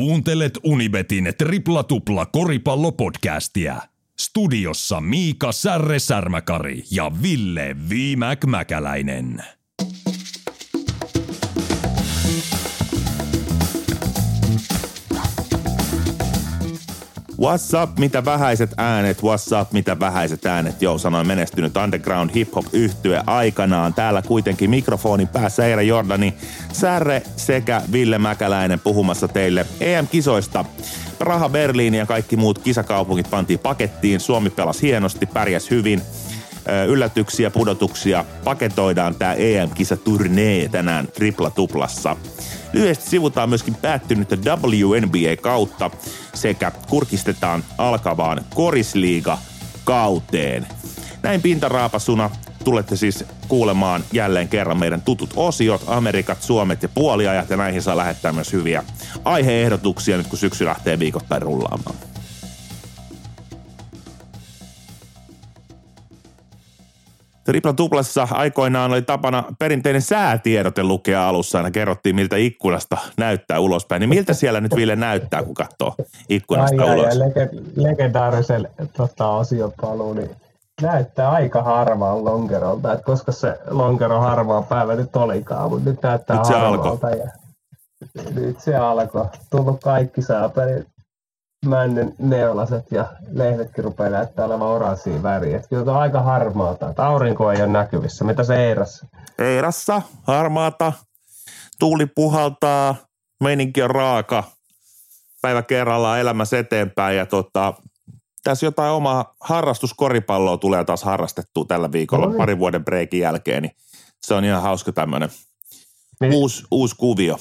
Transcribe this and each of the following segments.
Kuuntelet Unibetin tripla tupla koripallopodcastia. Studiossa Miika Särre Särmäkari ja Ville Viimäk Mäkäläinen. What's up, mitä vähäiset äänet, what's up, mitä vähäiset äänet. Joo, sanoin menestynyt underground hip-hop yhtye aikanaan. Täällä kuitenkin mikrofonin päässä Eira Jordani, Särre sekä Ville Mäkäläinen puhumassa teille EM-kisoista. Praha, Berliini ja kaikki muut kisakaupungit pantiin pakettiin. Suomi pelasi hienosti, pärjäs hyvin. Yllätyksiä, pudotuksia. Paketoidaan tämä EM-kisaturnee tänään tripla-tuplassa. Lyhyesti sivutaan myöskin päättynyttä WNBA-kautta sekä kurkistetaan alkavaan korisliiga kauteen. Näin pintaraapasuna tulette siis kuulemaan jälleen kerran meidän tutut osiot, Amerikat, Suomet ja puoliajat, ja näihin saa lähettää myös hyviä aiheehdotuksia nyt kun syksy lähtee viikoittain rullaamaan. Tripla tuplassa aikoinaan oli tapana perinteinen säätiedote lukea alussa. Aina kerrottiin, miltä ikkunasta näyttää ulospäin. Niin miltä siellä nyt Ville näyttää, kun katsoo ikkunasta ai, ulos? Ai, lege- legendaarisen tota, osiopaluu, niin näyttää aika harvaan lonkerolta. Että koska se lonkero harvaa päivä nyt olikaan, mutta nyt näyttää nyt se harvalta. Ja nyt se alkoi. Tullut kaikki saapelit männen neulaset ja lehdetkin rupeaa näyttää olevan oranssia väriä. kyllä on aika harmaata, aurinko ei ole näkyvissä. Mitä se Eirassa? Eirassa harmaata, tuuli puhaltaa, meininki on raaka, päivä kerrallaan elämässä eteenpäin ja tota, tässä jotain omaa harrastuskoripalloa tulee taas harrastettua tällä viikolla no niin. parin vuoden breikin jälkeen, niin se on ihan hauska tämmöinen niin. uusi, uusi kuvio.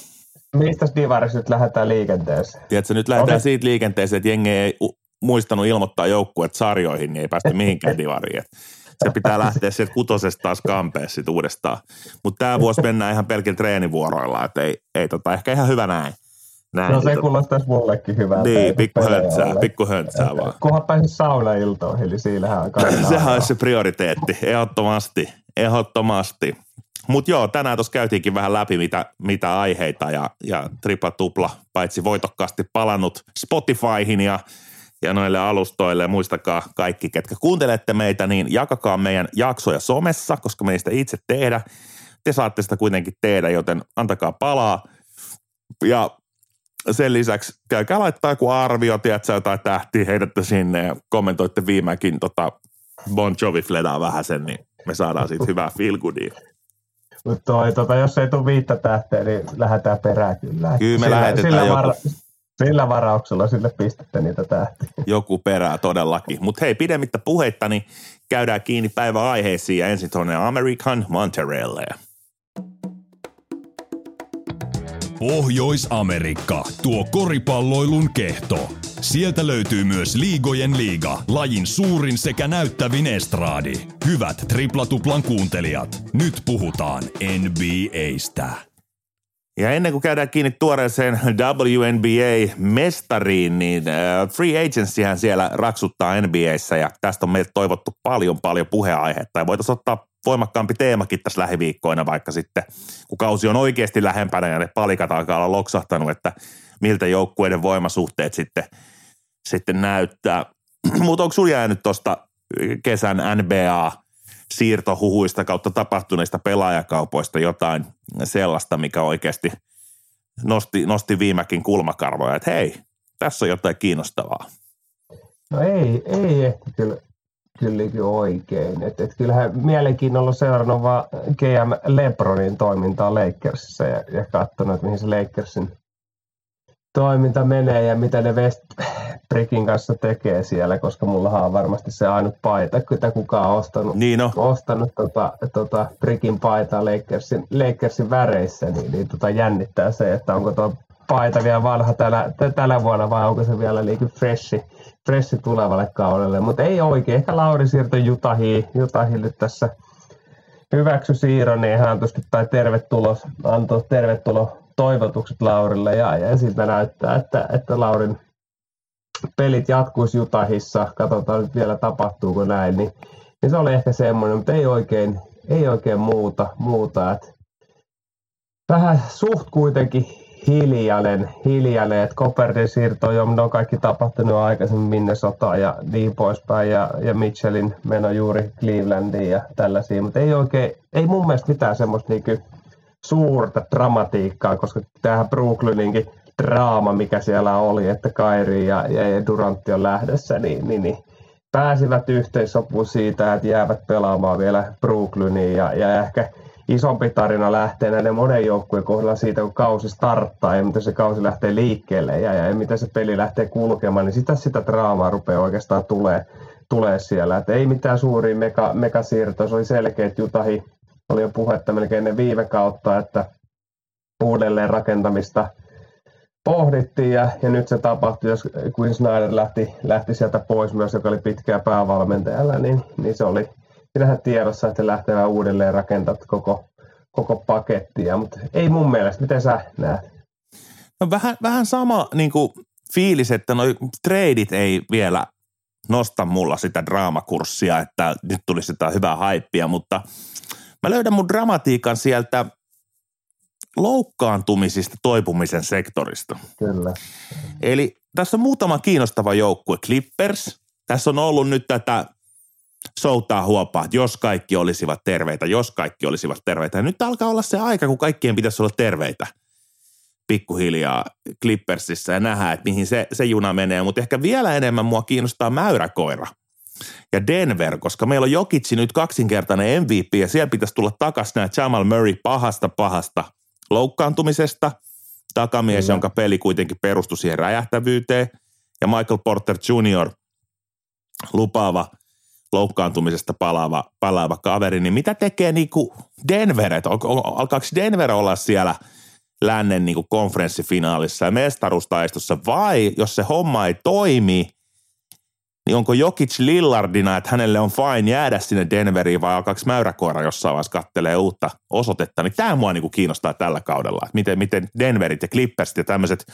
Mistä divarissa nyt lähdetään liikenteeseen? Tiedätkö, nyt lähdetään okay. siitä liikenteeseen, että jengi ei muistanut ilmoittaa joukkueet sarjoihin, niin ei päästä mihinkään divariin. Se pitää lähteä sieltä kutosesta taas kampeessa sit uudestaan. Mutta tämä vuosi mennään ihan pelkillä treenivuoroilla, että ei, ei tota, ehkä ihan hyvä näin. Näin, no se tota... kuulostaisi mullekin hyvää. Niin, pikku höntsää, pikku höntsää vaan. Kunhan pääsisi saunailtoihin, eli siinähän on Sehän olisi se prioriteetti, ehdottomasti, ehdottomasti. Mutta joo, tänään tuossa käytiinkin vähän läpi mitä, mitä aiheita ja, ja tripla tupla paitsi voitokkaasti palannut Spotifyhin ja, ja noille alustoille. Muistakaa kaikki, ketkä kuuntelette meitä, niin jakakaa meidän jaksoja somessa, koska me ei sitä itse tehdä. Te saatte sitä kuitenkin tehdä, joten antakaa palaa. Ja sen lisäksi käykää laittaa joku arvio, tiedätkö, jotain tähtiä, heidätte sinne ja kommentoitte viimekin tota Bon Jovi Fledaa vähän sen, niin me saadaan siitä hyvää feel goodia. Mutta toi, tota, jos ei tule viittä tähteä, niin lähdetään perään kyllä. Kyllä me sillä, lähetetään sillä, joku. Sillä varauksella sille pistettä niitä tähtiä. Joku perää todellakin. Mutta hei, pidemmittä puheitta, niin käydään kiinni päivän aiheisiin ja ensin tuonne American Monterelle. Pohjois-Amerikka, tuo koripalloilun kehto. Sieltä löytyy myös Liigojen liiga, lajin suurin sekä näyttävin estraadi. Hyvät triplatuplan kuuntelijat, nyt puhutaan NBAstä. Ja ennen kuin käydään kiinni tuoreeseen WNBA-mestariin, niin äh, Free Agencyhän siellä raksuttaa NBAssä ja tästä on meiltä toivottu paljon paljon puheaihetta. Ja voitaisiin ottaa voimakkaampi teemakin tässä lähiviikkoina, vaikka sitten kun kausi on oikeasti lähempänä ja ne palikat alkaa olla loksahtanut, että miltä joukkueiden voimasuhteet sitten, sitten näyttää. Mutta onko sinulla jäänyt tuosta kesän NBA siirtohuhuista kautta tapahtuneista pelaajakaupoista jotain sellaista, mikä oikeasti nosti, nosti viimekin kulmakarvoja, että hei, tässä on jotain kiinnostavaa. No ei, ei ehkä kyllä kyllä oikein. Et, et kyllähän mielenkiinnolla seurannut vaan GM Lebronin toimintaa Lakersissa ja, ja katsonut, että mihin se Lakersin toiminta menee ja mitä ne Westbrickin kanssa tekee siellä, koska mulla on varmasti se ainut paita, mitä kukaan on ostanut, niin no. ostanut tota, tota Brickin paitaa Lakersin, Lakersin väreissä, niin, niin tota jännittää se, että onko tuo paita vielä vanha tänä, tänä vuonna vai onko se vielä liikin freshi pressi tulevalle kaudelle, mutta ei oikein. Ehkä Lauri siirtoi Jutahiin, Jutahille tässä hyväksy siirron, niin hän antoi tai tervetulo, antoi tervetulo toivotukset Laurille. Ja, ja siltä näyttää, että, että Laurin pelit jatkuisi Jutahissa, katsotaan nyt vielä tapahtuuko näin, niin, niin se oli ehkä semmoinen, mutta ei oikein, ei oikein muuta, muuta että vähän suht kuitenkin hiljainen, hiljainen että Coppertin siirto jo, on kaikki tapahtunut aikaisemmin Minnesota ja niin poispäin, ja, ja Mitchellin meno juuri Clevelandiin ja tällaisia, mutta ei oikein, ei mun mielestä mitään semmoista niinku suurta dramatiikkaa, koska tämähän Brooklyninkin draama, mikä siellä oli, että Kairi ja, ja Durantti on lähdössä, niin, niin, niin pääsivät yhteissopuun siitä, että jäävät pelaamaan vielä Brooklyniin. Ja, ja ehkä isompi tarina lähtee näiden monen joukkueen kohdalla siitä, kun kausi starttaa ja miten se kausi lähtee liikkeelle ja, ja miten se peli lähtee kulkemaan, niin sitä, sitä draamaa rupeaa oikeastaan tulee, tulee siellä. Et ei mitään suuria mega, megasiirtoja, se oli selkeä, että Jutahi oli jo puhetta melkein ennen viime kautta, että uudelleen rakentamista pohdittiin ja, ja nyt se tapahtui, jos Quinn Snyder lähti, lähti sieltä pois myös, joka oli pitkään päävalmentajalla, niin, niin se oli sinähän tiedossa, että lähtee uudelleen rakentaa koko, koko pakettia, mutta ei mun mielestä. Miten sä näet? No vähän, vähän sama niin kuin fiilis, että noi treidit ei vielä nosta mulla sitä draamakurssia, että nyt tulisi sitä hyvää haippia, mutta mä löydän mun dramatiikan sieltä loukkaantumisista toipumisen sektorista. Kyllä. Eli tässä on muutama kiinnostava joukkue. Clippers, tässä on ollut nyt tätä soutaa huopaa, että jos kaikki olisivat terveitä, jos kaikki olisivat terveitä. Ja nyt alkaa olla se aika, kun kaikkien pitäisi olla terveitä pikkuhiljaa Clippersissä ja nähdä, että mihin se, se juna menee. Mutta ehkä vielä enemmän mua kiinnostaa mäyräkoira ja Denver, koska meillä on Jokitsi nyt kaksinkertainen MVP ja siellä pitäisi tulla takaisin nämä Jamal Murray pahasta pahasta loukkaantumisesta. Takamies, mm. jonka peli kuitenkin perustui siihen räjähtävyyteen ja Michael Porter Jr. lupaava – loukkaantumisesta palaava, palaava kaveri, niin mitä tekee niinku Denver, että alkaako Denver olla siellä lännen niinku konferenssifinaalissa ja mestaruustaistossa vai jos se homma ei toimi, niin onko Jokic Lillardina, että hänelle on fine jäädä sinne Denveriin vai alkaako mäyräkoira jossain vaiheessa kattelee uutta osoitetta, niin tämä mua niinku kiinnostaa tällä kaudella, että miten, miten Denverit ja Clippersit ja tämmöiset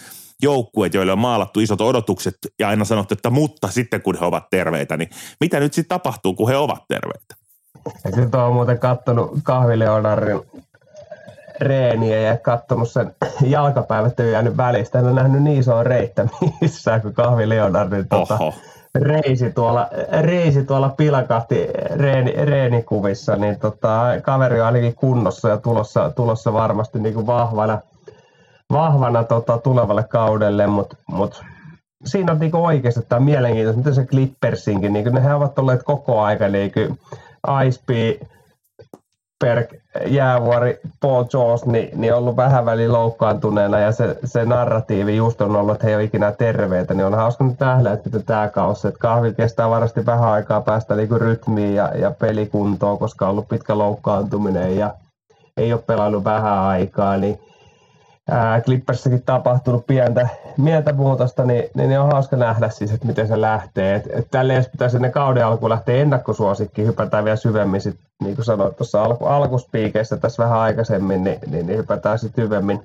joukkueet, joille on maalattu isot odotukset ja aina sanottu, että mutta sitten kun he ovat terveitä, niin mitä nyt sitten tapahtuu, kun he ovat terveitä? Ja nyt on muuten kattonut Kahvileonarin reeniä ja katsonut sen jalkapäivät jäänyt välistä. En ole nähnyt niin isoa reittä missään kuin Kahvi Leonardin tota, reisi tuolla, reisi tuolla pilakahti reeni, reenikuvissa, niin tota, kaveri on ainakin kunnossa ja tulossa, tulossa varmasti niin kuin vahvana, vahvana tota, tulevalle kaudelle, mutta mut, siinä on niinku oikeasti tämä mielenkiintoista, miten se Clippersinkin, niin nehän ovat olleet koko aika niin Ice Berg, Jäävuori, Paul Jones, niin, niin ollut vähän väliin loukkaantuneena ja se, se narratiivi just on ollut, että he ei ole ikinä terveitä, niin on hauska nyt nähdä, että tämä kausi, että kahvi kestää varmasti vähän aikaa päästä niinku rytmiin ja, ja pelikuntoon, koska on ollut pitkä loukkaantuminen ja ei ole pelannut vähän aikaa, niin Clipperssäkin tapahtunut pientä, mieltä muutosta, niin, niin, on hauska nähdä siis, että miten se lähtee. Tälle jos pitäisi ennen kauden alkuun lähteä ennakkosuosikki, hypätään vielä syvemmin, sit, niin kuin sanoit tuossa alku, alkuspiikeistä tässä vähän aikaisemmin, niin, niin, niin hypätään sitten syvemmin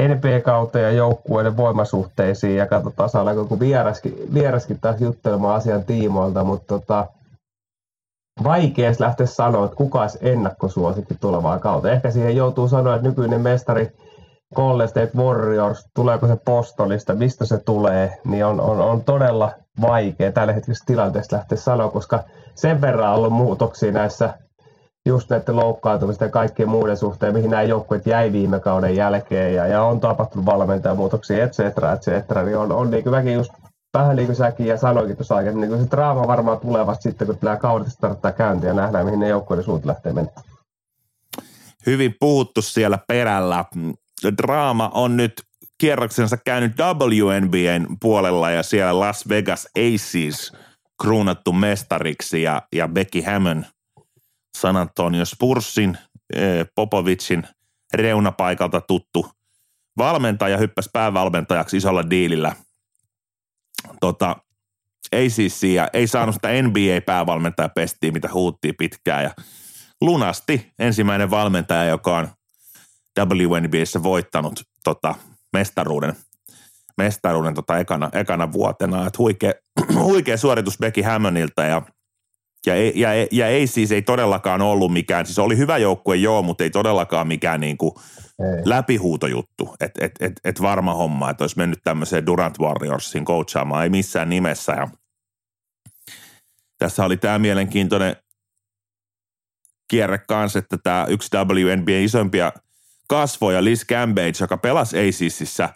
NBA-kautta ja joukkueiden voimasuhteisiin ja katsotaan saadaanko kun vieraskin, vieraskin taas juttelemaan asian tiimoilta, mutta tota, vaikea lähteä sanoa, että kuka olisi ennakkosuosikki tulevaa kautta. Ehkä siihen joutuu sanoa, että nykyinen mestari Golden State Warriors, tuleeko se postolista, mistä se tulee, niin on, on, on todella vaikea tällä hetkessä tilanteessa lähteä sanoa, koska sen verran on ollut muutoksia näissä just näiden loukkaantumisten ja kaikkien muiden suhteen, mihin nämä joukkueet jäi viime kauden jälkeen ja, ja on tapahtunut valmentajamuutoksia, et cetera, et cetera, niin on, on niin kuin mäkin just vähän niin kuin säkin ja sanoinkin tuossa aikaisemmin, niin se draama varmaan tulee vasta sitten, kun nämä kaudet starttaa käyntiin ja nähdään, mihin ne joukkueiden suut lähtee menemään. Hyvin puhuttu siellä perällä draama on nyt kierroksensa käynyt WNBAn puolella ja siellä Las Vegas Aces kruunattu mestariksi ja, ja Becky Hammond San Antonio Spursin, eh, Popovicin reunapaikalta tuttu valmentaja hyppäsi päävalmentajaksi isolla diilillä. Tota, ei siis ja ei saanut sitä NBA-päävalmentaja pestiä, mitä huuttiin pitkään ja lunasti ensimmäinen valmentaja, joka on WNBAssä voittanut tota, mestaruuden, mestaruuden tota ekana, ekana vuotena. Et huikea, huikea suoritus Becky Hammondilta ja Ja, ei, ja, ja ei siis ei todellakaan ollut mikään, siis oli hyvä joukkue joo, mutta ei todellakaan mikään niin kuin ei. läpihuutojuttu, että et, et, et varma homma, että olisi mennyt tämmöiseen Durant Warriorsin coachaamaan, ei missään nimessä. Ja tässä oli tämä mielenkiintoinen kierre kanssa, että tämä yksi WNBA isompia kasvoja, Liz Cambage, joka pelasi ACISissä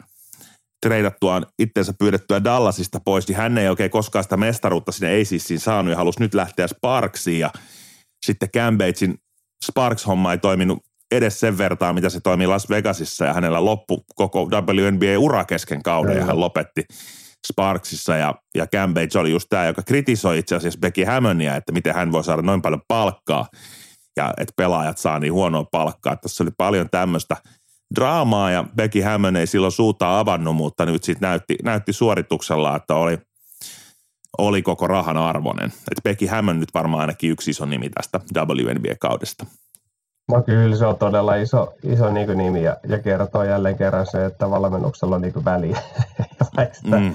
treidattuaan itsensä pyydettyä Dallasista pois, niin hän ei oikein koskaan sitä mestaruutta sinne ACISiin saanut ja halusi nyt lähteä Sparksiin. Ja sitten Cambagein Sparks-homma ei toiminut edes sen vertaan, mitä se toimii Las Vegasissa ja hänellä loppu koko WNBA-ura kesken kauden ja hän lopetti Sparksissa. Ja, ja Cambage oli just tämä, joka kritisoi itse asiassa Becky Hammonia, että miten hän voi saada noin paljon palkkaa ja että pelaajat saa niin huonoa palkkaa. Tässä oli paljon tämmöistä draamaa ja Becky Hammond ei silloin suuta avannut, mutta nyt sitten näytti, näytti suorituksella, että oli, oli koko rahan arvoinen. Et Becky Hammond nyt varmaan ainakin yksi iso nimi tästä WNBA-kaudesta. No kyllä se on todella iso, iso niin nimi ja, ja kertoo jälleen kerran se, että valmennuksella on niin väliä. mm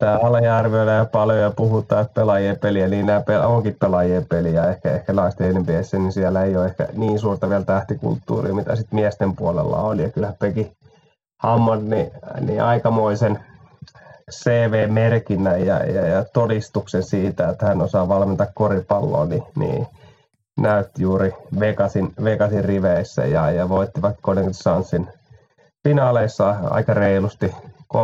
tämä alajärvöillä paljon ja puhutaan, että pelaajien peliä, niin nämä pel- onkin pelaajien peliä. Ehkä, ehkä naisten NBS, niin siellä ei ole ehkä niin suurta vielä tähtikulttuuria, mitä sitten miesten puolella on. Ja kyllä Peki Hammond, niin, niin aikamoisen CV-merkinnän ja, ja, ja, todistuksen siitä, että hän osaa valmentaa koripalloa, niin, niin näytti juuri Vegasin, Vegasin riveissä ja, ja voitti Connecticut Sunsin finaaleissa aika reilusti 3-1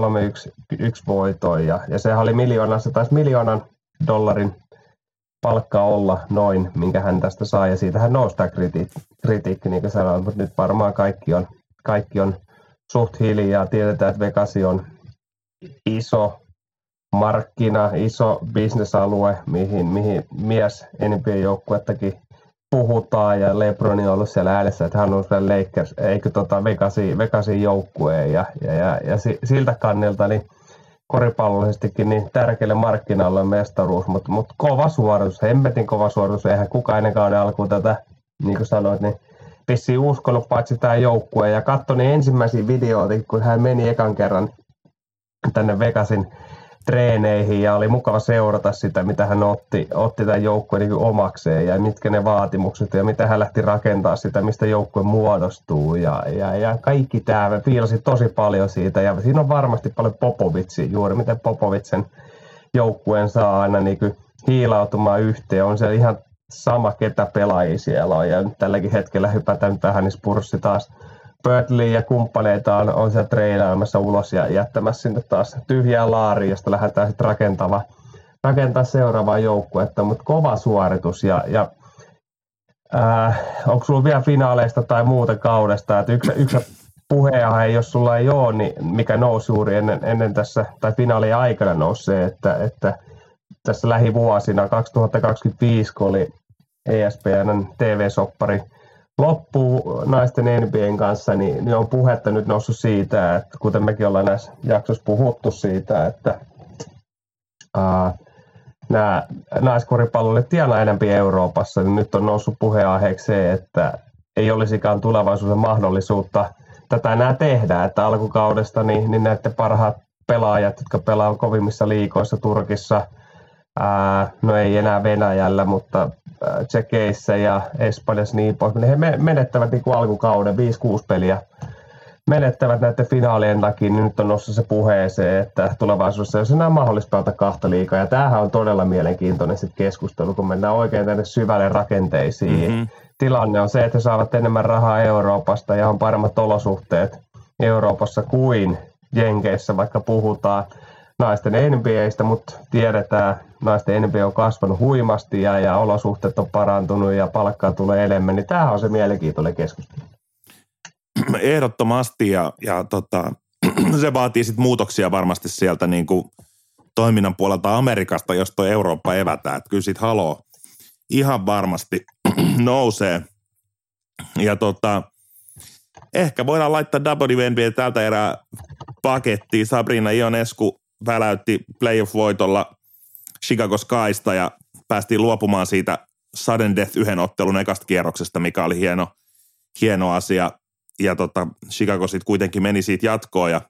yksi voitoin ja, ja sehän oli miljoona, se taisi miljoonan dollarin palkka olla noin, minkä hän tästä saa ja siitä hän nousi tämä kritiikki, kritiikki niin kuin sanoin, mutta nyt varmaan kaikki on, kaikki on suht hiljaa. Tiedetään, että Vegasi on iso markkina, iso bisnesalue, mihin, mihin mies NBA-joukkuettakin puhutaan ja Lebron on ollut siellä äänessä, että hän on siellä Lakers, eikö tota Vegasin, Vegasin joukkueen ja, ja, ja, ja, siltä kannilta niin koripallollisestikin niin tärkeälle markkinalle mestaruus, mutta, mutta kova suoritus, hemmetin kova suoritus, eihän kukaan ennen kauden alkuun tätä, niin kuin sanoit, niin vissiin uskonut paitsi tämä joukkue. Ja katsoi ne ensimmäisiä videoita, kun hän meni ekan kerran tänne Vegasin treeneihin ja oli mukava seurata sitä, mitä hän otti, otti tämän joukkueen niin omakseen ja mitkä ne vaatimukset ja mitä hän lähti rakentaa sitä, mistä joukkue muodostuu ja, ja, ja kaikki tämä, mä fiilasin tosi paljon siitä ja siinä on varmasti paljon Popovitsi juuri, miten Popovitsen joukkueen saa aina niin kuin hiilautumaan yhteen, on se ihan sama ketä pelaajia siellä on ja nyt tälläkin hetkellä hypätään tähän, niin Spurssi taas Birdley ja kumppaneita on, on siellä treenaamassa ulos ja jättämässä sinne taas tyhjää laariin, josta lähdetään sitten rakentava, rakentaa seuraavaa joukkuetta, mutta kova suoritus ja, ja äh, onko sulla vielä finaaleista tai muuta kaudesta, että yksi, yksi puheenaihe, jos sulla ei ole, niin mikä nousi juuri ennen, ennen tässä, tai finaalien aikana nousi se, että, että tässä lähivuosina, 2025, kun oli ESPN TV-soppari loppuu naisten NBAn kanssa, niin, niin on puhetta nyt noussut siitä, että kuten mekin ollaan näissä jaksoissa puhuttu siitä, että ää, nämä naiskoripallolle tienaa enemmän Euroopassa, niin nyt on noussut puheenaiheeksi se, että ei olisikaan tulevaisuuden mahdollisuutta tätä enää tehdä, että alkukaudesta niin, niin näette parhaat pelaajat, jotka pelaavat kovimmissa liikoissa Turkissa, ää, no ei enää Venäjällä, mutta Tsekeissä ja Espanjassa niin pois, niin he menettävät niin kuin alkukauden 5-6 peliä menettävät näiden finaalien takia, niin nyt on noussut se puheeseen, että tulevaisuudessa jos enää mahdollista pelata kahta liikaa. Ja tämähän on todella mielenkiintoinen sit keskustelu, kun mennään oikein tänne syvälle rakenteisiin. Mm-hmm. Tilanne on se, että he saavat enemmän rahaa Euroopasta ja on paremmat olosuhteet Euroopassa kuin Jenkeissä, vaikka puhutaan naisten NBAistä, mutta tiedetään, naisten NBA on kasvanut huimasti ja, ja olosuhteet on parantunut ja palkkaa tulee enemmän, niin tämähän on se mielenkiintoinen keskustelu. Ehdottomasti ja, ja tota, se vaatii sitten muutoksia varmasti sieltä niin kuin toiminnan puolelta Amerikasta, jos tuo Eurooppa evätään. Että kyllä siitä haloo ihan varmasti nousee. Ja tota, ehkä voidaan laittaa WNBA tältä erää pakettiin. Sabrina Ionescu väläytti playoff-voitolla Chicago Skysta ja päästiin luopumaan siitä sudden death yhden ottelun ekasta kierroksesta, mikä oli hieno, hieno asia. Ja tota, Chicago sitten kuitenkin meni siitä jatkoon ja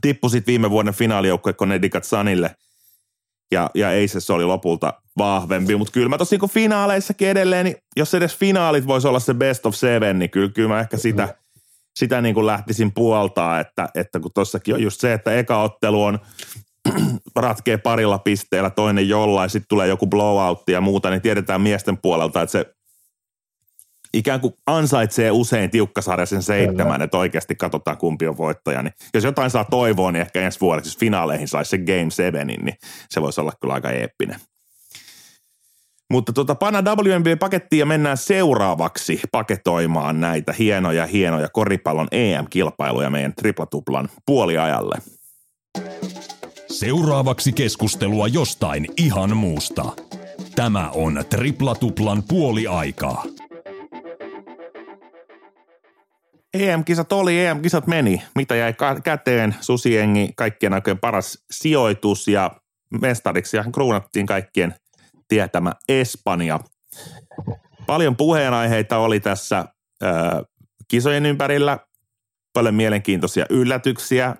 tippui sitten viime vuoden finaalijoukkue Connecticut Sunille. Ja, ja Aces oli lopulta vahvempi, mutta kyllä mä tosi niin finaaleissakin edelleen, niin jos edes finaalit voisi olla se best of seven, niin kyllä, kyllä mä ehkä sitä, mm. Sitä niin kuin lähtisin puoltaa, että, että kun tossakin on just se, että eka ottelu on ratkee parilla pisteellä, toinen jollain, sitten tulee joku blowout ja muuta, niin tiedetään miesten puolelta, että se ikään kuin ansaitsee usein tiukkasarjaisen seitsemän, Kyllä. että oikeasti katsotaan kumpi on voittaja. Niin jos jotain saa toivoa, niin ehkä ensi vuodeksi, jos finaaleihin saisi se Game 7, niin se voisi olla kyllä aika eeppinen. Mutta tuota, panna WNBA-pakettiin ja mennään seuraavaksi paketoimaan näitä hienoja, hienoja koripallon EM-kilpailuja meidän triplatuplan puoliajalle. Seuraavaksi keskustelua jostain ihan muusta. Tämä on triplatuplan puoliaikaa. EM-kisat oli, EM-kisat meni. Mitä jäi käteen? Susiengi, kaikkien aikojen paras sijoitus ja mestariksi ja kruunattiin kaikkien tietämä Espanja. Paljon puheenaiheita oli tässä ö, kisojen ympärillä, paljon mielenkiintoisia yllätyksiä,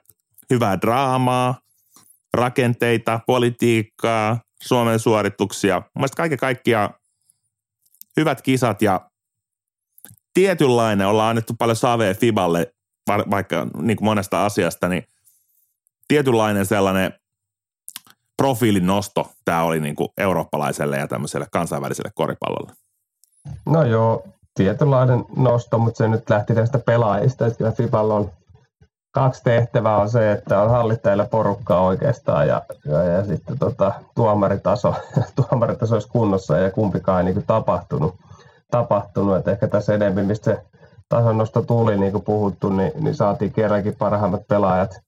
hyvää draamaa, rakenteita, politiikkaa, Suomen suorituksia. Mielestäni kaiken kaikkiaan hyvät kisat ja tietynlainen, ollaan annettu paljon savea Fiballe, vaikka niin kuin monesta asiasta, niin tietynlainen sellainen profiilin nosto tämä oli niin kuin eurooppalaiselle ja tämmöiselle kansainväliselle koripallolle. No joo, tietynlainen nosto, mutta se nyt lähti tästä pelaajista, kyllä Fiballa on kaksi tehtävää on se, että on hallittajilla porukkaa oikeastaan ja, ja, ja sitten tota, tuomaritaso, tuomaritaso olisi kunnossa ja kumpikaan ei niin kuin tapahtunut tapahtunut. Et ehkä tässä enemmän, mistä se tasonnosto tuli, niin kuin puhuttu, niin, niin saatiin kerrankin parhaimmat pelaajat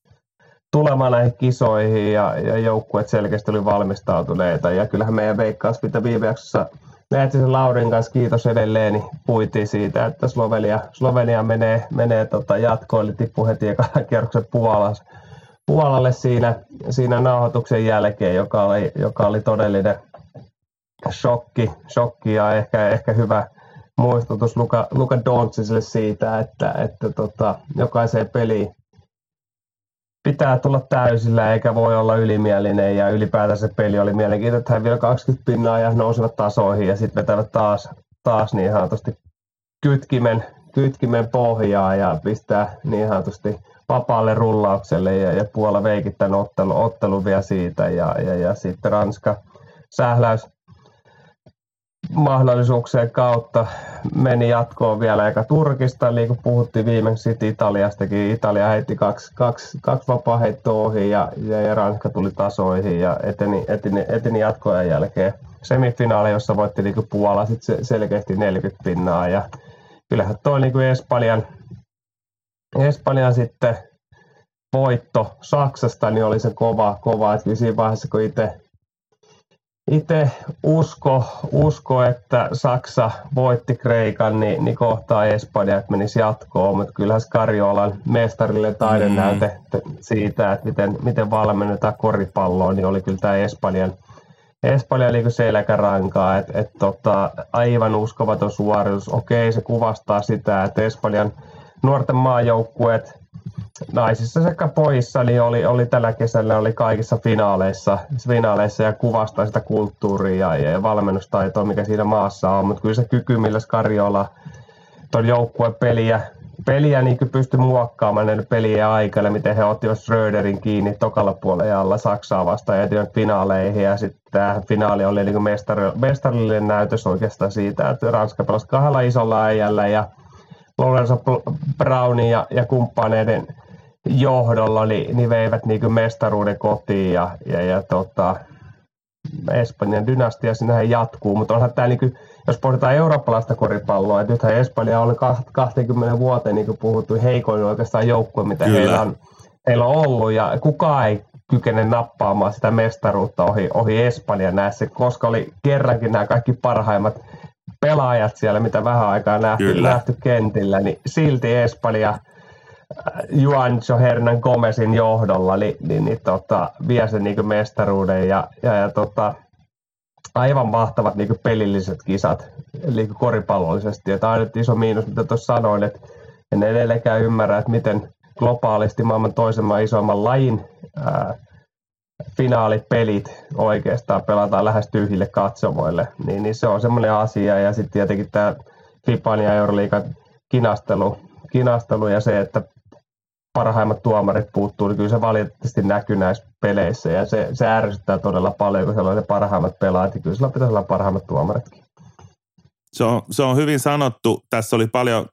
tulemaan näihin kisoihin ja, ja joukkueet selkeästi oli valmistautuneita. Ja kyllähän meidän veikkaus, mitä viime jaksossa Lehtisen Laurin kanssa kiitos edelleen, niin puitiin siitä, että Slovenia, Slovenia menee, menee tota jatkoon, eli tippui heti kierroksen Puolas, Puolalle siinä, siinä nauhoituksen jälkeen, joka oli, joka oli todellinen shokki, shokki ja ehkä, ehkä hyvä muistutus Luka, Luka Dontsisille siitä, että, että tota, jokaiseen peliin pitää tulla täysillä eikä voi olla ylimielinen ja ylipäätään se peli oli mielenkiintoinen, että hän vielä 20 pinnaa ja nousevat tasoihin ja sitten vetävät taas, taas niin sanotusti kytkimen, kytkimen pohjaa ja pistää niin sanotusti vapaalle rullaukselle ja, ja Puola veikittänyt ottelu, ottelu vielä siitä ja, ja, ja sitten Ranska sähläys mahdollisuuksien kautta meni jatkoon vielä eikä Turkista, eli kun puhuttiin viimeksi Italiastakin, Italia heitti kaksi, kaksi, kaksi vapaa ohi ja, ja, Ranska tuli tasoihin ja eteni, eteni, eteni jatkojen jälkeen. Semifinaali, jossa voitti niin Puola sit selkeästi 40 pinnaa ja kyllähän toi niin Espanjan, Espanjan sitten voitto Saksasta niin oli se kova, kova. Että siinä vaiheessa kun itse itse usko, usko, että Saksa voitti Kreikan, niin, niin kohtaa Espanja, että menisi jatkoon, mutta kyllähän Skariolan mestarille taidenäyte mm. siitä, että miten, miten valmennetaan koripalloa, niin oli kyllä tämä Espanjan, Espanjan niin selkärankaa, että et, tota, aivan uskomaton suoritus. Okei, se kuvastaa sitä, että Espanjan nuorten maajoukkueet naisissa sekä pojissa niin oli, oli tällä kesällä oli kaikissa finaaleissa, finaaleissa ja kuvastaa sitä kulttuuria ja, ja valmennustaitoa, mikä siinä maassa on. Mutta kyllä se kyky, millä Skarjola tuon joukkueen peliä, peliä niin pystyi muokkaamaan näiden pelien aikana, miten he ottivat Schröderin kiinni tokalla puolella Saksaa vastaan ja finaaleihin. Ja sitten tämä finaali oli niin mestari, mestarillinen näytös oikeastaan siitä, että Ranska pelasi kahdella isolla äijällä ja Lorenzo Brownin ja, ja kumppaneiden johdolla niin, niin veivät niin mestaruuden kotiin ja, ja, ja tota, Espanjan dynastia sinähän jatkuu, mutta onhan tämä, niin kuin, jos pohditaan eurooppalaista koripalloa, että nythän Espanja on 20 vuoteen niin kuin puhuttu heikoin oikeastaan joukkue, mitä heillä on, heillä on ollut, ja kukaan ei kykene nappaamaan sitä mestaruutta ohi, ohi Espanjan näissä, koska oli kerrankin nämä kaikki parhaimmat pelaajat siellä, mitä vähän aikaa nähty, nähty kentillä, niin silti Espanja – Juancho Hernan Gomezin johdolla niin, niin, niin tota, vie sen niin mestaruuden ja, ja, ja tota, aivan mahtavat niin pelilliset kisat niin koripallollisesti. Ja tämä on nyt iso miinus, mitä tuossa sanoin, että en edelleenkään ymmärrä, että miten globaalisti maailman toisen maan isoimman lajin ää, finaalipelit oikeastaan pelataan lähes tyhjille katsomoille, niin, niin se on semmoinen asia. Ja sitten tietenkin tämä FIPAN ja Euroliikan kinastelu, kinastelu ja se, että parhaimmat tuomarit puuttuu, niin kyllä se valitettavasti näkyy näissä peleissä ja se, se ärsyttää todella paljon, kun siellä on ne parhaimmat pelaajat ja kyllä sillä pitäisi olla parhaimmat tuomaritkin. Se on, se on hyvin sanottu. Tässä oli paljon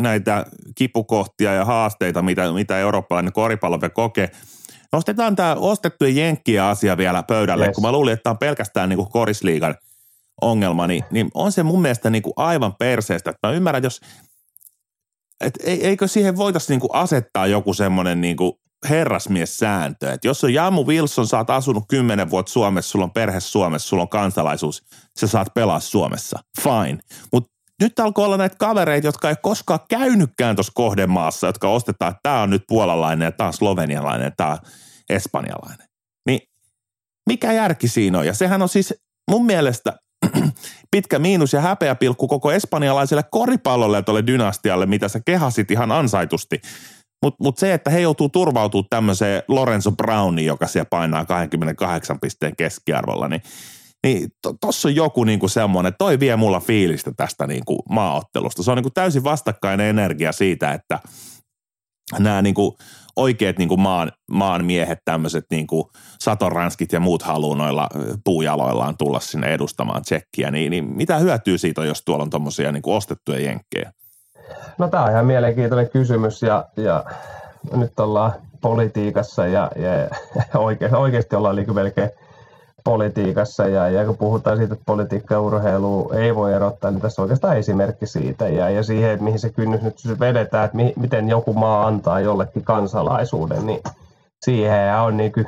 näitä kipukohtia ja haasteita, mitä, mitä eurooppalainen koripallo kokee. Nostetaan tämä ostettujen jenkkien asia vielä pöydälle, yes. kun mä luulin, että tämä on pelkästään niin kuin korisliigan ongelma, niin, niin on se mun mielestä niin kuin aivan perseestä. Mä ymmärrän, jos, et eikö siihen voitaisiin niin asettaa joku semmoinen niin herrasmies-sääntö, että jos on Jamu Wilson, sä oot asunut kymmenen vuotta Suomessa, sulla on perhe Suomessa, sulla on kansalaisuus, sä saat pelaa Suomessa. Fine. Mutta nyt alkoi olla näitä kavereita, jotka ei koskaan käynytkään tuossa kohdemaassa, jotka ostetaan, että tämä on nyt puolalainen ja tämä on slovenialainen ja tämä on espanjalainen. Niin mikä järki siinä on? Ja sehän on siis mun mielestä pitkä miinus ja häpeäpilkku koko espanjalaiselle koripallolle ja tuolle dynastialle, mitä sä kehasit ihan ansaitusti. Mutta mut se, että he joutuu turvautumaan tämmöiseen Lorenzo Browniin, joka siellä painaa 28 pisteen keskiarvolla, niin niin tuossa on joku niinku semmoinen, toi vie mulla fiilistä tästä niinku maaottelusta. Se on niinku täysin vastakkainen energia siitä, että nämä niinku oikeat niinku maan, maan miehet, tämmöiset niinku satoranskit ja muut haluaa noilla puujaloillaan tulla sinne edustamaan tsekkiä, niin, niin mitä hyötyy siitä, jos tuolla on tuommoisia niinku ostettuja jenkkejä? No tämä on ihan mielenkiintoinen kysymys ja, ja nyt ollaan politiikassa ja, ja oikeasti, oikeasti ollaan niin melkein – politiikassa ja, ja kun puhutaan siitä, että politiikka ja urheilu ei voi erottaa, niin tässä on oikeastaan esimerkki siitä ja, ja siihen, että mihin se kynnys nyt vedetään, että mi, miten joku maa antaa jollekin kansalaisuuden, niin siihen on niin kuin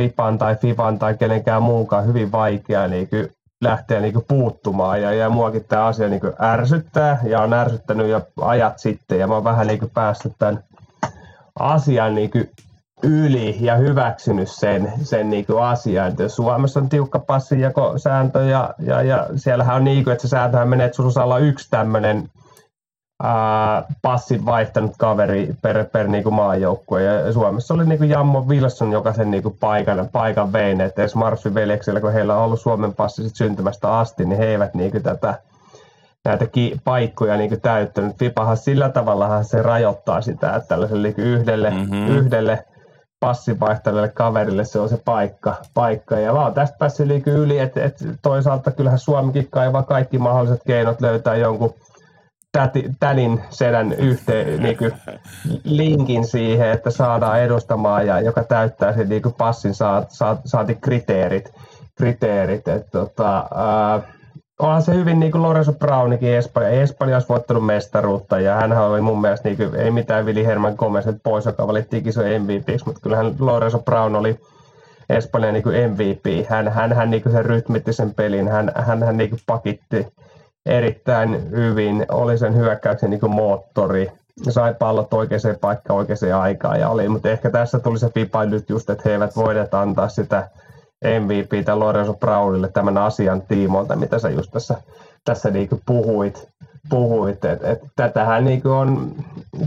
FIFAn tai FIFAn tai kenenkään muunkaan hyvin vaikea niin kuin lähteä niin kuin puuttumaan ja, ja muakin tämä asia niin kuin ärsyttää ja on ärsyttänyt jo ajat sitten ja mä oon vähän niin kuin päässyt tämän asian niin kuin yli ja hyväksynyt sen, sen niin kuin asian. Että Suomessa on tiukka passinjakosääntö ja, ja, ja siellähän on niin kuin, että se sääntöhän menee, että sinulla olla yksi tämmöinen passin vaihtanut kaveri per, per niin kuin maajoukkue. Ja Suomessa oli niin kuin Jammo Wilson, joka sen niin kuin paikan, paikan vein. Että edes Marsfin veljeksellä, kun heillä on ollut Suomen passi sit syntymästä asti, niin he eivät niin kuin tätä näitä ki- paikkoja niin täyttänyt. Fipahan sillä tavalla se rajoittaa sitä, että tällaiselle niin yhdelle, mm-hmm. yhdelle passin vaihtajalle kaverille se on se paikka. paikka. Ja vaan tästä päässyt yli, että, että toisaalta kyllähän Suomikin kaivaa kaikki mahdolliset keinot löytää jonkun täti, tänin sedän yhteen niin linkin siihen, että saadaan edustamaan ja joka täyttää sen niin passin saat, saat, saati kriteerit. kriteerit että, tota, ää, onhan se hyvin niin kuin Lorenzo Brownikin Espanja. Espanja olisi voittanut mestaruutta ja hän oli mun mielestä niin kuin, ei mitään Vili Herman Gomez pois, joka valittiin kisojen MVP, mutta kyllähän Lorenzo Brown oli Espanjan niin MVP. Hän, hän, hän niin sen rytmitti sen pelin, hän, hän, hän niin pakitti erittäin hyvin, oli sen hyökkäyksen niin moottori, sai pallot oikeaan paikkaan oikeaan aikaan ja oli, mutta ehkä tässä tuli se pipa nyt just, että he eivät voineet antaa sitä MVP Lorenzo Brownille tämän asian tiimoilta, mitä sä just tässä, tässä niinku puhuit. puhuit. Et, et, tätähän niinku on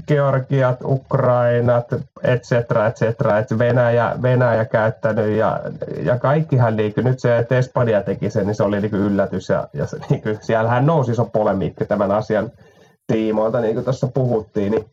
Georgiat, Ukrainat, et cetera, et cetera, et Venäjä, Venäjä käyttänyt ja, ja kaikkihan niinku, nyt se, että Espanja teki sen, niin se oli niinku yllätys ja, ja se, niinku, siellähän nousi iso polemiikki tämän asian tiimoilta, niin kuin tuossa puhuttiin, niin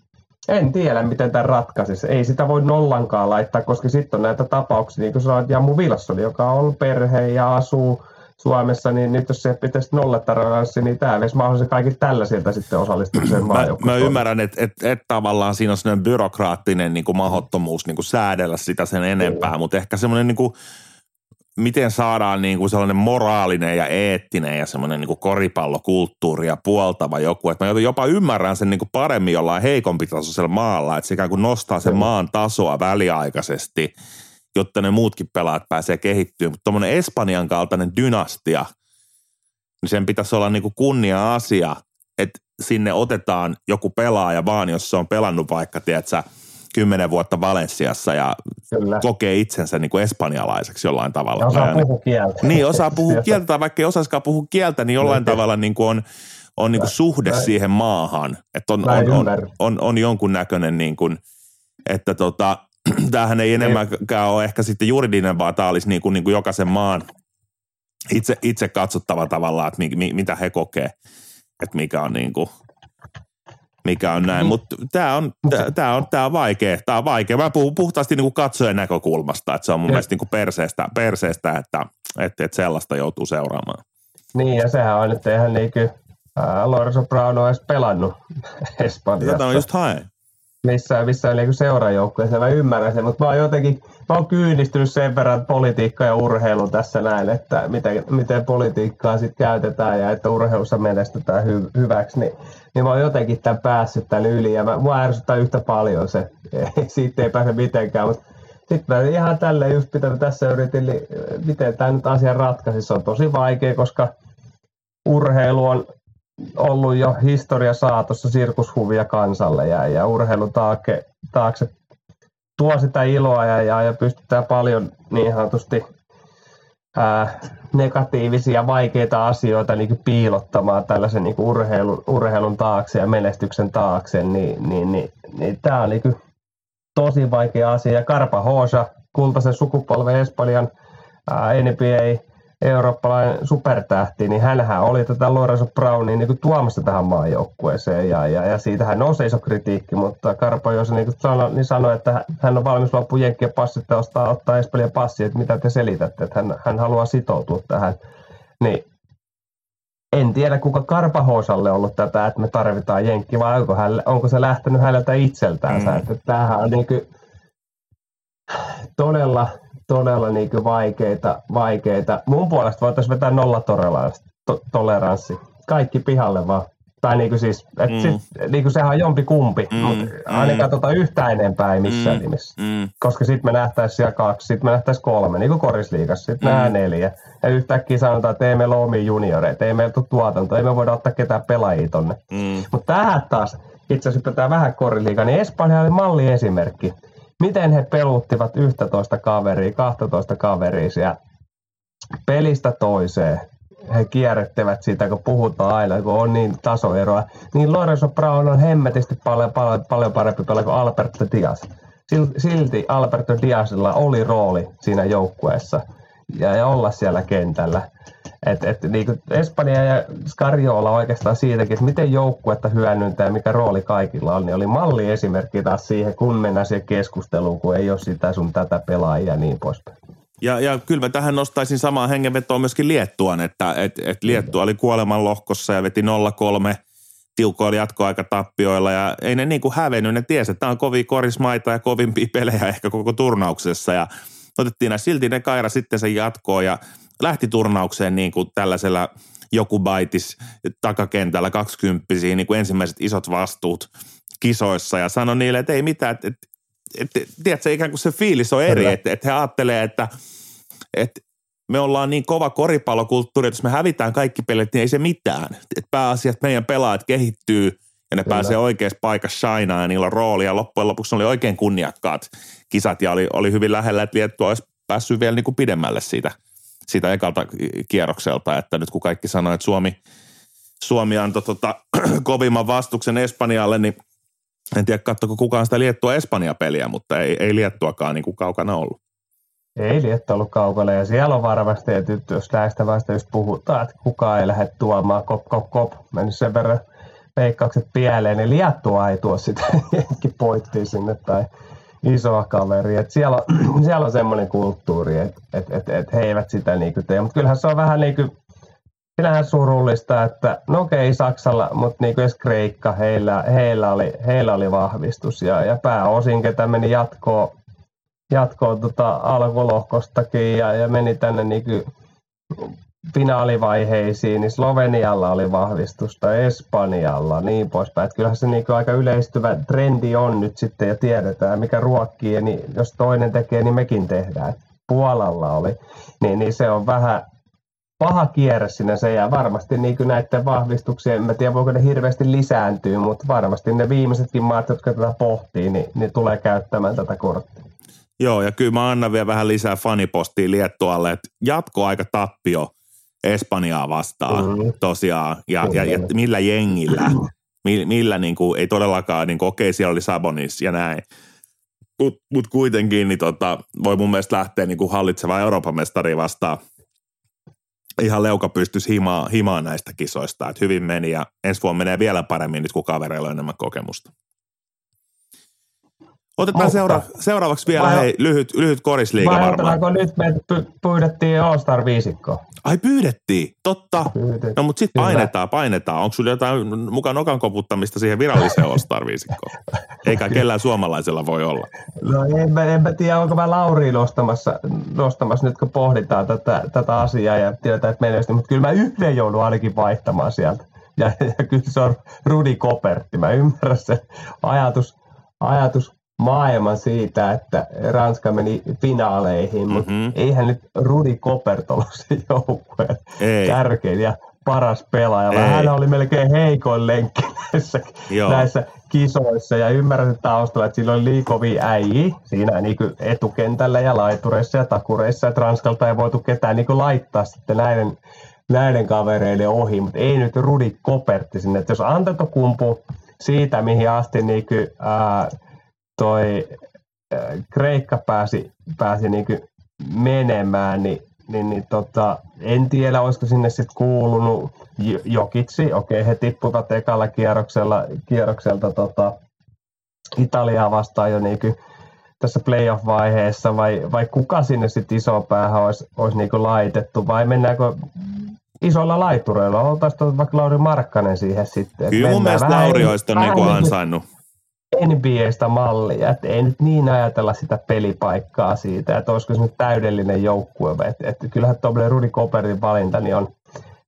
en tiedä, miten tämä ratkaisisi. Ei sitä voi nollankaan laittaa, koska sitten on näitä tapauksia, niin kuin sanoit Jammu Vilsson, joka on perhe ja asuu Suomessa, niin nyt jos se pitäisi nollataranssi, niin tämä olisi mahdollisesti kaikki tällaisilta sitten osallistumiseen mä, mä ymmärrän, että et, et tavallaan siinä on sellainen byrokraattinen niin kuin mahottomuus niin kuin säädellä sitä sen enempää, mutta ehkä semmoinen niin kuin miten saadaan niin kuin sellainen moraalinen ja eettinen ja semmoinen niin kuin koripallokulttuuria puoltava joku. Että mä jopa ymmärrän sen niin kuin paremmin jollain heikompi tasoisella maalla, että sekä kun nostaa sen maan tasoa väliaikaisesti, jotta ne muutkin pelaat pääsee kehittyä. Mutta tuommoinen Espanjan kaltainen dynastia, niin sen pitäisi olla niin kuin kunnia-asia, että sinne otetaan joku pelaaja vaan, jos se on pelannut vaikka, tiedätkö, kymmenen vuotta Valensiassa ja Kyllä. kokee itsensä niin kuin espanjalaiseksi jollain tavalla. Ja osaa puhua kieltä. Niin, osaa puhua kieltä, tai vaikka ei osaisikaan puhua kieltä, niin jollain tavalla niin kuin on, on niin kuin suhde mä, siihen maahan. Että on, on, on, on, on jonkun näköinen, niin kuin, että tota, tämähän ei enemmänkään ole ehkä sitten juridinen, vaan tämä olisi niin kuin, niin kuin jokaisen maan itse, itse katsottava tavallaan, että mi, mi, mitä he kokee, että mikä on niin kuin, mikä on näin. Mm. Mutta tämä on, tää on, tää on vaikea. Tämä on vaikea. Mä puhun puhtaasti niin kuin katsojen näkökulmasta, että se on mun ja. mielestä niin kuin perseestä, perseestä että, että, että sellaista joutuu seuraamaan. Niin, ja sehän on, että eihän niin kuin, Lorenzo Brown ole edes pelannut Espanjassa. Tätä on just hae missään, missään niin seurajoukkueessa, mä ymmärrän sen, mutta mä oon jotenkin, mä oon kyynistynyt sen verran politiikka ja urheilu tässä näin, että miten, miten politiikkaa sitten käytetään ja että urheilussa menestytään hy, hyväksi, niin, niin mä oon jotenkin tämän päässyt tämän yli ja mä, mua ärsyttää yhtä paljon se, siitä ei pääse mitenkään, mutta sitten mä ihan tälle just mitä tässä yritin, niin miten tämä nyt asia ratkaisi, se on tosi vaikea, koska urheilu on ollut jo historia saatossa sirkushuvia kansalle ja, ja urheilun taakse, taakse tuo sitä iloa ja, ja, ja pystytään paljon niin sanotusti ää, negatiivisia, vaikeita asioita niin piilottamaan tällaisen niin urheilun, urheilun taakse ja menestyksen taakse, niin, niin, niin, niin tämä on niin tosi vaikea asia. Karpa Hoosa, kultaisen sukupolven Espanjan ää, NBA eurooppalainen supertähti, niin hänhän oli tätä Lorenzo Brownia niin tuomassa tähän maajoukkueeseen ja, ja, ja siitähän nousi iso kritiikki, mutta Karpo jos niin sanoi, niin sanoi, että hän on valmis loppuun jenkkien passit ja ostaa, ottaa Espanjan passi, että mitä te selitätte, että hän, hän haluaa sitoutua tähän. Niin en tiedä, kuka Karpahoosalle on ollut tätä, että me tarvitaan jenkki, vai onko, hän, onko se lähtenyt häneltä itseltään. Mm. Että tämähän on niin kuin todella todella niin kuin vaikeita, vaikeita. Mun puolesta voitaisiin vetää nolla toleranssi. Kaikki pihalle vaan. Tai niin kuin siis, että mm. sit, niin kuin sehän on jompi kumpi, mm. mutta ainakaan mm. tota yhtään enempää ei missään mm. nimessä. Mm. Koska sitten me nähtäisiin siellä kaksi, sitten me nähtäisiin kolme, niin kuin korisliigassa, sitten mm. neljä. Ja yhtäkkiä sanotaan, että ei meillä ole omia junioreita, ei meillä ole tuotantoa, ei me voida ottaa ketään pelaajia tonne. Mm. Mutta tähän taas, itse asiassa pitää vähän koriliiga, niin Espanja oli malliesimerkki miten he peluttivat 11 kaveria, 12 kaveria siellä pelistä toiseen. He kierrettävät sitä, kun puhutaan aina, kun on niin tasoeroa. Niin Lorenzo Brown on hemmetisti paljon, paljon, paljon parempi pelaa kuin Alberto Diaz. Silti Alberto Diazilla oli rooli siinä joukkueessa ja olla siellä kentällä. Et, et, niin kuin Espanja ja Scariola oikeastaan siitäkin, että miten joukkuetta hyödyntää ja mikä rooli kaikilla on, niin oli malli esimerkki taas siihen, kun mennään siihen keskusteluun, kun ei ole sitä sun tätä pelaajia ja niin poispäin. Ja, ja kyllä mä tähän nostaisin samaa hengenvetoa myöskin Liettuan, että et, et Liettua oli kuoleman lohkossa ja veti 0-3 tiukoilla jatkoaikatappioilla ja ei ne niin kuin hävennyt, ne tiesi, että tämä on kovin korismaita ja kovimpia pelejä ehkä koko turnauksessa ja otettiin nämä silti ne kaira sitten sen jatkoon ja lähti turnaukseen niin kuin tällaisella joku baitis takakentällä 20 niin kuin ensimmäiset isot vastuut kisoissa ja sanoi niille, että ei mitään, että, että, että tiedätkö, ikään kuin se fiilis on eri, että, että he ajattelee, että, että me ollaan niin kova koripallokulttuuri, että jos me hävitään kaikki pelit, niin ei se mitään. Että pääasia, että meidän pelaajat kehittyy ja ne Kyllä. pääsee oikeassa paikassa shinaan ja niillä on rooli. Ja loppujen lopuksi oli oikein kunniakkaat kisat ja oli, oli hyvin lähellä, että Liettua olisi päässyt vielä niin kuin pidemmälle siitä – siitä ekalta kierrokselta, että nyt kun kaikki sanoi, että Suomi, Suomi antoi tota, kovimman vastuksen Espanjalle, niin en tiedä katsoko kukaan sitä Liettua Espanja-peliä, mutta ei, ei Liettuakaan niin kuin kaukana ollut. Ei Liettua ollut kaukana ja siellä on varmasti, että jos näistä vasta just puhutaan, että kukaan ei lähde tuomaan kop, kop, kop, mennyt sen verran veikkaukset pieleen, niin Liettua ei tuo sitä poittiin sinne tai isoa kaveria. Et siellä, on, siellä on semmoinen kulttuuri, että et, et, et he eivät sitä niinku tee. Mutta kyllähän se on vähän niin surullista, että no okei Saksalla, mutta niin kuin Kreikka, heillä, heillä, oli, heillä oli vahvistus ja, ja pääosin, ketä meni jatkoon, jatkoon tota alkulohkostakin ja, ja meni tänne niin finaalivaiheisiin, niin Slovenialla oli vahvistusta, Espanjalla, niin poispäin. Että kyllähän se niin aika yleistyvä trendi on nyt sitten ja tiedetään, mikä ruokkii, niin jos toinen tekee, niin mekin tehdään. Puolalla oli, niin, niin se on vähän paha kierre se ja varmasti niin kuin näiden vahvistuksien, en tiedä voiko ne hirveästi lisääntyä, mutta varmasti ne viimeisetkin maat, jotka tätä pohtii, niin, niin tulee käyttämään tätä korttia. Joo, ja kyllä mä annan vielä vähän lisää fanipostia Liettualle, että jatkoaika tappio – Espanjaa vastaan mm-hmm. tosiaan ja, ja, ja millä jengillä, millä, millä niin kuin, ei todellakaan, niin kuin, okei siellä oli Sabonis ja näin, Mutta mut kuitenkin niin tota, voi mun mielestä lähteä niin kuin Euroopan mestari vastaan ihan leuka pystyisi himaa, himaa näistä kisoista. Et hyvin meni ja ensi vuonna menee vielä paremmin nyt, kun kavereilla on enemmän kokemusta. Otetaan seura- seuraavaksi vielä Vai- hei, lyhyt, lyhyt korisliiga Vai varmaan. otetaanko nyt me py- pyydettiin All-Star viisikkoa? Ai pyydettiin, totta. Pyydettiin. No mutta sitten painetaan, painetaan. Onko sulla jotain mukaan nokan koputtamista siihen viralliseen All-Star viisikkoon? Eikä kellään suomalaisella voi olla. No en mä, en mä tiedä, onko mä Lauri nostamassa, nostamassa nyt kun pohditaan tätä, tätä asiaa ja tiedetään, että menestyy, mutta kyllä mä yhden joudun ainakin vaihtamaan sieltä. Ja, ja kyllä se on Rudi Kopertti. Mä ymmärrän sen ajatus, ajatus maailman siitä, että Ranska meni finaaleihin, mutta Mhm. eihän nyt Rudi Kopert ollut se joukkueen Ei. tärkein ja paras pelaaja. Ei. Hän oli melkein heikoin lenkki näissä, Joo. näissä kisoissa ja ymmärrän taustalla, että sillä oli liikovia äijiä siinä niin kuin etukentällä ja laitureissa ja takureissa, että Ranskalta ei voitu ketään niin kuin laittaa sitten näiden, näiden kavereiden ohi, mutta ei nyt Rudi Kopertti sinne. Että jos Antetokumpu siitä, mihin asti niin kuin, ää, toi Kreikka pääsi, pääsi niin kuin menemään, niin niin, niin tota, en tiedä, olisiko sinne sitten kuulunut Jokitsi. Okei, he tippuivat ekalla kierroksella, kierrokselta tota, Italiaa vastaan jo niin tässä playoff-vaiheessa, vai, vai kuka sinne sitten iso päähän olisi, olisi niin laitettu, vai mennäänkö isoilla laitureilla? Oltaisiin vaikka Lauri Markkanen siihen sitten. Kyllä mun mielestä Lauri olisi ton niin kuin ansainnut. NBAstä mallia, että ei nyt niin ajatella sitä pelipaikkaa siitä, että olisiko se nyt täydellinen joukkue, että, että kyllähän tuommoinen Rudi Kopertin valinta niin on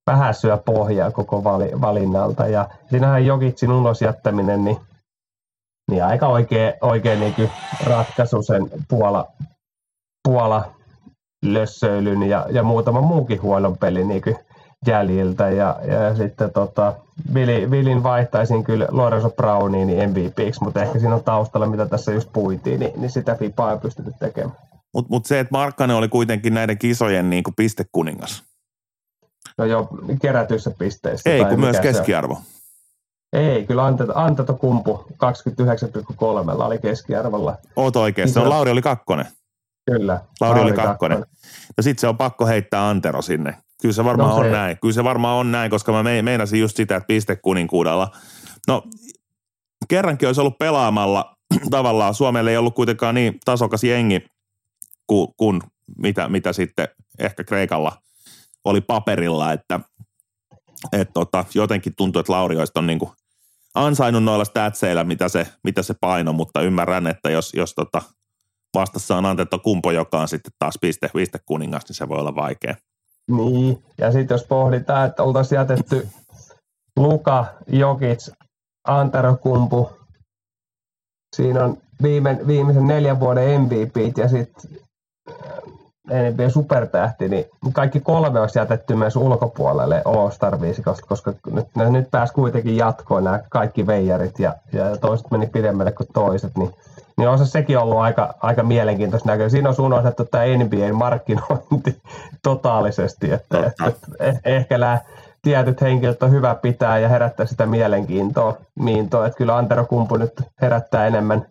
vähän syö pohjaa koko vali, valinnalta. Ja siinähän Jokitsin ulos jättäminen, niin, niin aika oikea, oikea niin ratkaisu sen Puola, Puola lössöilyn ja, ja muutaman muunkin huonon pelin niin jäljiltä ja, ja sitten tota, Vili, Vilin vaihtaisin kyllä Lorenzo Browniin niin MVPiksi, mutta ehkä siinä on taustalla, mitä tässä just puitiin, niin, niin sitä FIPA ei pystynyt tekemään. Mutta mut se, että Markkanen oli kuitenkin näiden kisojen niinku pistekuningas. No jo kerätyissä pisteissä. Ei, kun myös se on. keskiarvo. Ei, kyllä Anteto Kumpu 29,3 oli keskiarvolla. Oot oikeassa. No, Iso. Lauri oli kakkonen. Kyllä. Lauri oli kakkonen. Ja sitten se on pakko heittää Antero sinne. Kyllä se varmaan No on se- näin. Kyllä se varmaan on näin, koska mä me- meinasin just sitä, että pistekuninkuudella. No, kerrankin olisi ollut pelaamalla tavallaan. Suomelle ei ollut kuitenkaan niin tasokas jengi kuin, kuin mitä, mitä sitten ehkä Kreikalla oli paperilla, että et tota, jotenkin tuntuu, että Lauri olisi ton niinku ansainnut noilla statseilla, mitä se, mitä se paino, mutta ymmärrän, että jos, jos tota, vastassa on Antetto Kumpo, joka on sitten taas piste, piste kuningas, niin se voi olla vaikea. Niin, ja sitten jos pohditaan, että oltaisiin jätetty Luka, Jokic, Antero Kumpu, siinä on viime, viimeisen neljän vuoden MVP ja sitten NBA supertähti, niin kaikki kolme olisi jätetty myös ulkopuolelle All-Star viisikosta, koska nyt, ne nyt pääsi kuitenkin jatkoon nämä kaikki veijarit ja, ja toiset meni pidemmälle kuin toiset, niin, niin on se sekin ollut aika, aika mielenkiintoista näköä. Siinä on unohdettu tämä NBA-markkinointi totaalisesti, että, että, että ehkä nämä tietyt henkilöt on hyvä pitää ja herättää sitä mielenkiintoa. Miintoa. Että kyllä Antero Kumpu nyt herättää enemmän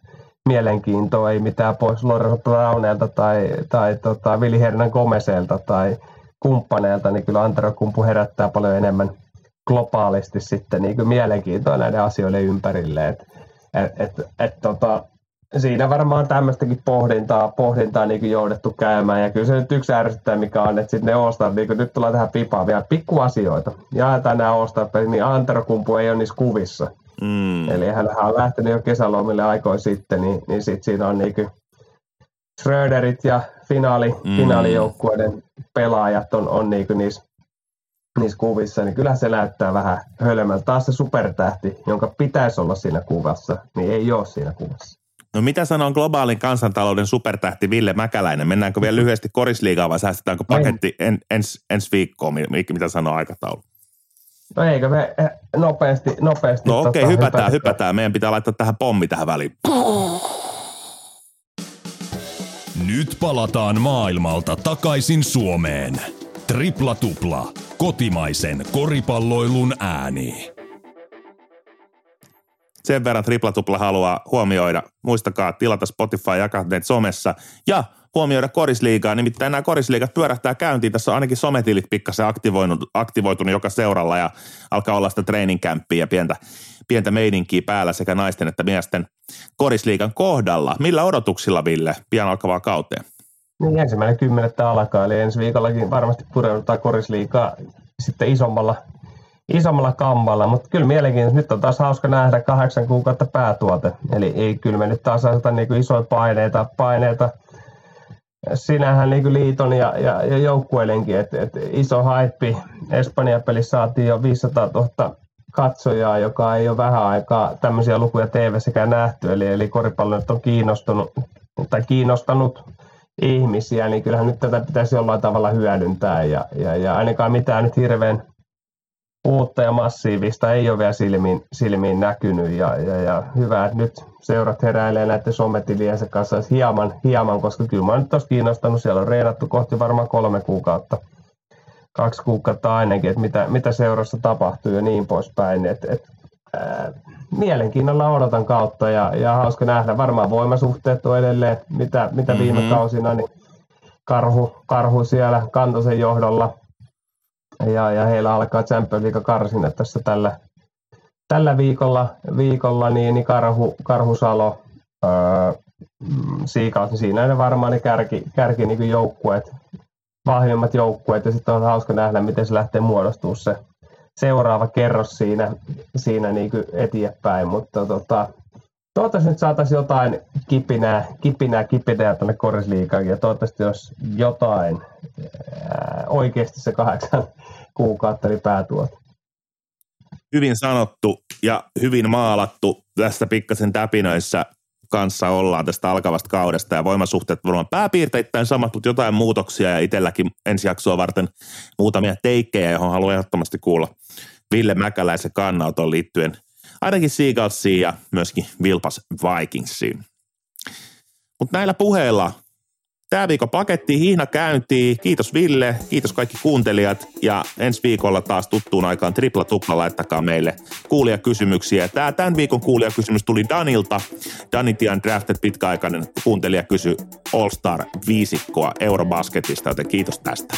mielenkiintoa, ei mitään pois Lorenzo Brownelta tai, tai tota, Vili Hernan Gomeselta tai kumppaneilta, niin kyllä Antero Kumpu herättää paljon enemmän globaalisti sitten niin kuin mielenkiintoa näiden asioiden ympärille. Et, et, et, et, tota, siinä varmaan tämmöistäkin pohdintaa, pohdintaa niin kuin joudettu käymään. Ja kyllä se nyt yksi ärsyttää, mikä on, että sitten ne All-Star, niin kuin nyt tullaan tähän pipaan vielä pikkuasioita. Jaetaan nämä All-Star-pelit, niin Antero Kumpu ei ole niissä kuvissa. Mm. Eli hän on lähtenyt jo kesälomille aikoin sitten, niin, niin sitten siinä on niinku Schröderit ja finaali, Mm. finaalijoukkueiden pelaajat on, on niinku niissä, niissä kuvissa, niin kyllä se näyttää vähän hölmöltä. Taas se supertähti, jonka pitäisi olla siinä kuvassa, niin ei ole siinä kuvassa. No mitä sanoo globaalin kansantalouden supertähti Ville Mäkäläinen? Mennäänkö vielä lyhyesti korisliigaan vai säästetäänkö paketti en, ens, ensi viikkoon? Mi- Mitä sanoo aikataulu? No eikö me eh, nopeasti, nopeasti No okei, okay, hypätään, hypätään. hypätään. Meidän pitää laittaa tähän pommi tähän väliin. Nyt palataan maailmalta takaisin Suomeen. Tripla tupla. Kotimaisen koripalloilun ääni. Sen verran triplatupla haluaa huomioida. Muistakaa tilata Spotify, jakaa teitä somessa ja huomioida korisliigaa. Nimittäin nämä korisliigat pyörähtää käyntiin. Tässä on ainakin sometilit pikkasen aktivoitunut, aktivoitunut joka seuralla ja alkaa olla sitä treeninkämppiä ja pientä, pientä meininkiä päällä sekä naisten että miesten korisliigan kohdalla. Millä odotuksilla, Ville, pian alkavaa kauteen? Niin ensimmäinen kymmenettä alkaa, eli ensi viikollakin varmasti pureudutaan korisliikaa sitten isommalla, isommalla kammalla, mutta kyllä mielenkiintoista. Nyt on taas hauska nähdä kahdeksan kuukautta päätuote, eli ei kyllä me nyt taas aseta niin isoja paineita, paineita sinähän niin liiton ja, ja, ja joukkueidenkin, että et iso haippi. Espanjan pelissä saatiin jo 500 000 katsojaa, joka ei ole vähän aikaa tämmöisiä lukuja tv nähty, eli, eli koripallo on kiinnostunut, tai kiinnostanut ihmisiä, niin kyllähän nyt tätä pitäisi jollain tavalla hyödyntää, ja, ja, ja ainakaan mitään nyt hirveän uutta ja massiivista ei ole vielä silmiin, silmiin näkynyt, ja, ja, ja hyvä, että nyt seurat heräilee näiden sometiliensä kanssa hieman, hieman, koska kyllä mä nyt olisi kiinnostanut, siellä on reenattu kohti varmaan kolme kuukautta, kaksi kuukautta ainakin, että mitä, mitä seurassa tapahtuu ja niin poispäin, että et, mielenkiinnolla odotan kautta ja, ja hauska nähdä. Varmaan voimasuhteet on edelleen, mitä, mitä mm-hmm. viime kausina, niin karhu, karhu siellä kantosen johdolla. Ja, ja heillä alkaa Champions League karsina tässä tällä, tällä viikolla, viikolla niin, niin Karhu, Karhusalo, öö, Siikaus, niin siinä ne varmaan ne kärki, kärki niin joukkueet, vahvimmat joukkueet, ja sitten on hauska nähdä, miten se lähtee muodostumaan se seuraava kerros siinä, siinä niin eteenpäin, mutta tota, toivottavasti nyt saataisiin jotain kipinää, kipinää, kipinää tänne korisliikaan ja toivottavasti jos jotain ää, oikeasti se kahdeksan kuukautta niin päätuot. Hyvin sanottu ja hyvin maalattu tässä pikkasen täpinöissä kanssa ollaan tästä alkavasta kaudesta ja voimasuhteet varmaan pääpiirteittäin samat, mutta jotain muutoksia ja itselläkin ensi jaksoa varten muutamia teikkejä, johon haluan ehdottomasti kuulla Ville Mäkäläisen kannauton liittyen ainakin Seagalsiin ja myöskin Vilpas Vikingsiin. Mutta näillä puheilla Tämä viikon paketti hihna käyntiin. Kiitos Ville, kiitos kaikki kuuntelijat ja ensi viikolla taas tuttuun aikaan tripla tupla laittakaa meille kuulijakysymyksiä. Tämä tämän viikon kuulijakysymys tuli Danilta. Danitian Drafted pitkäaikainen kuuntelija kysyi All Star viisikkoa Eurobasketista, joten kiitos tästä.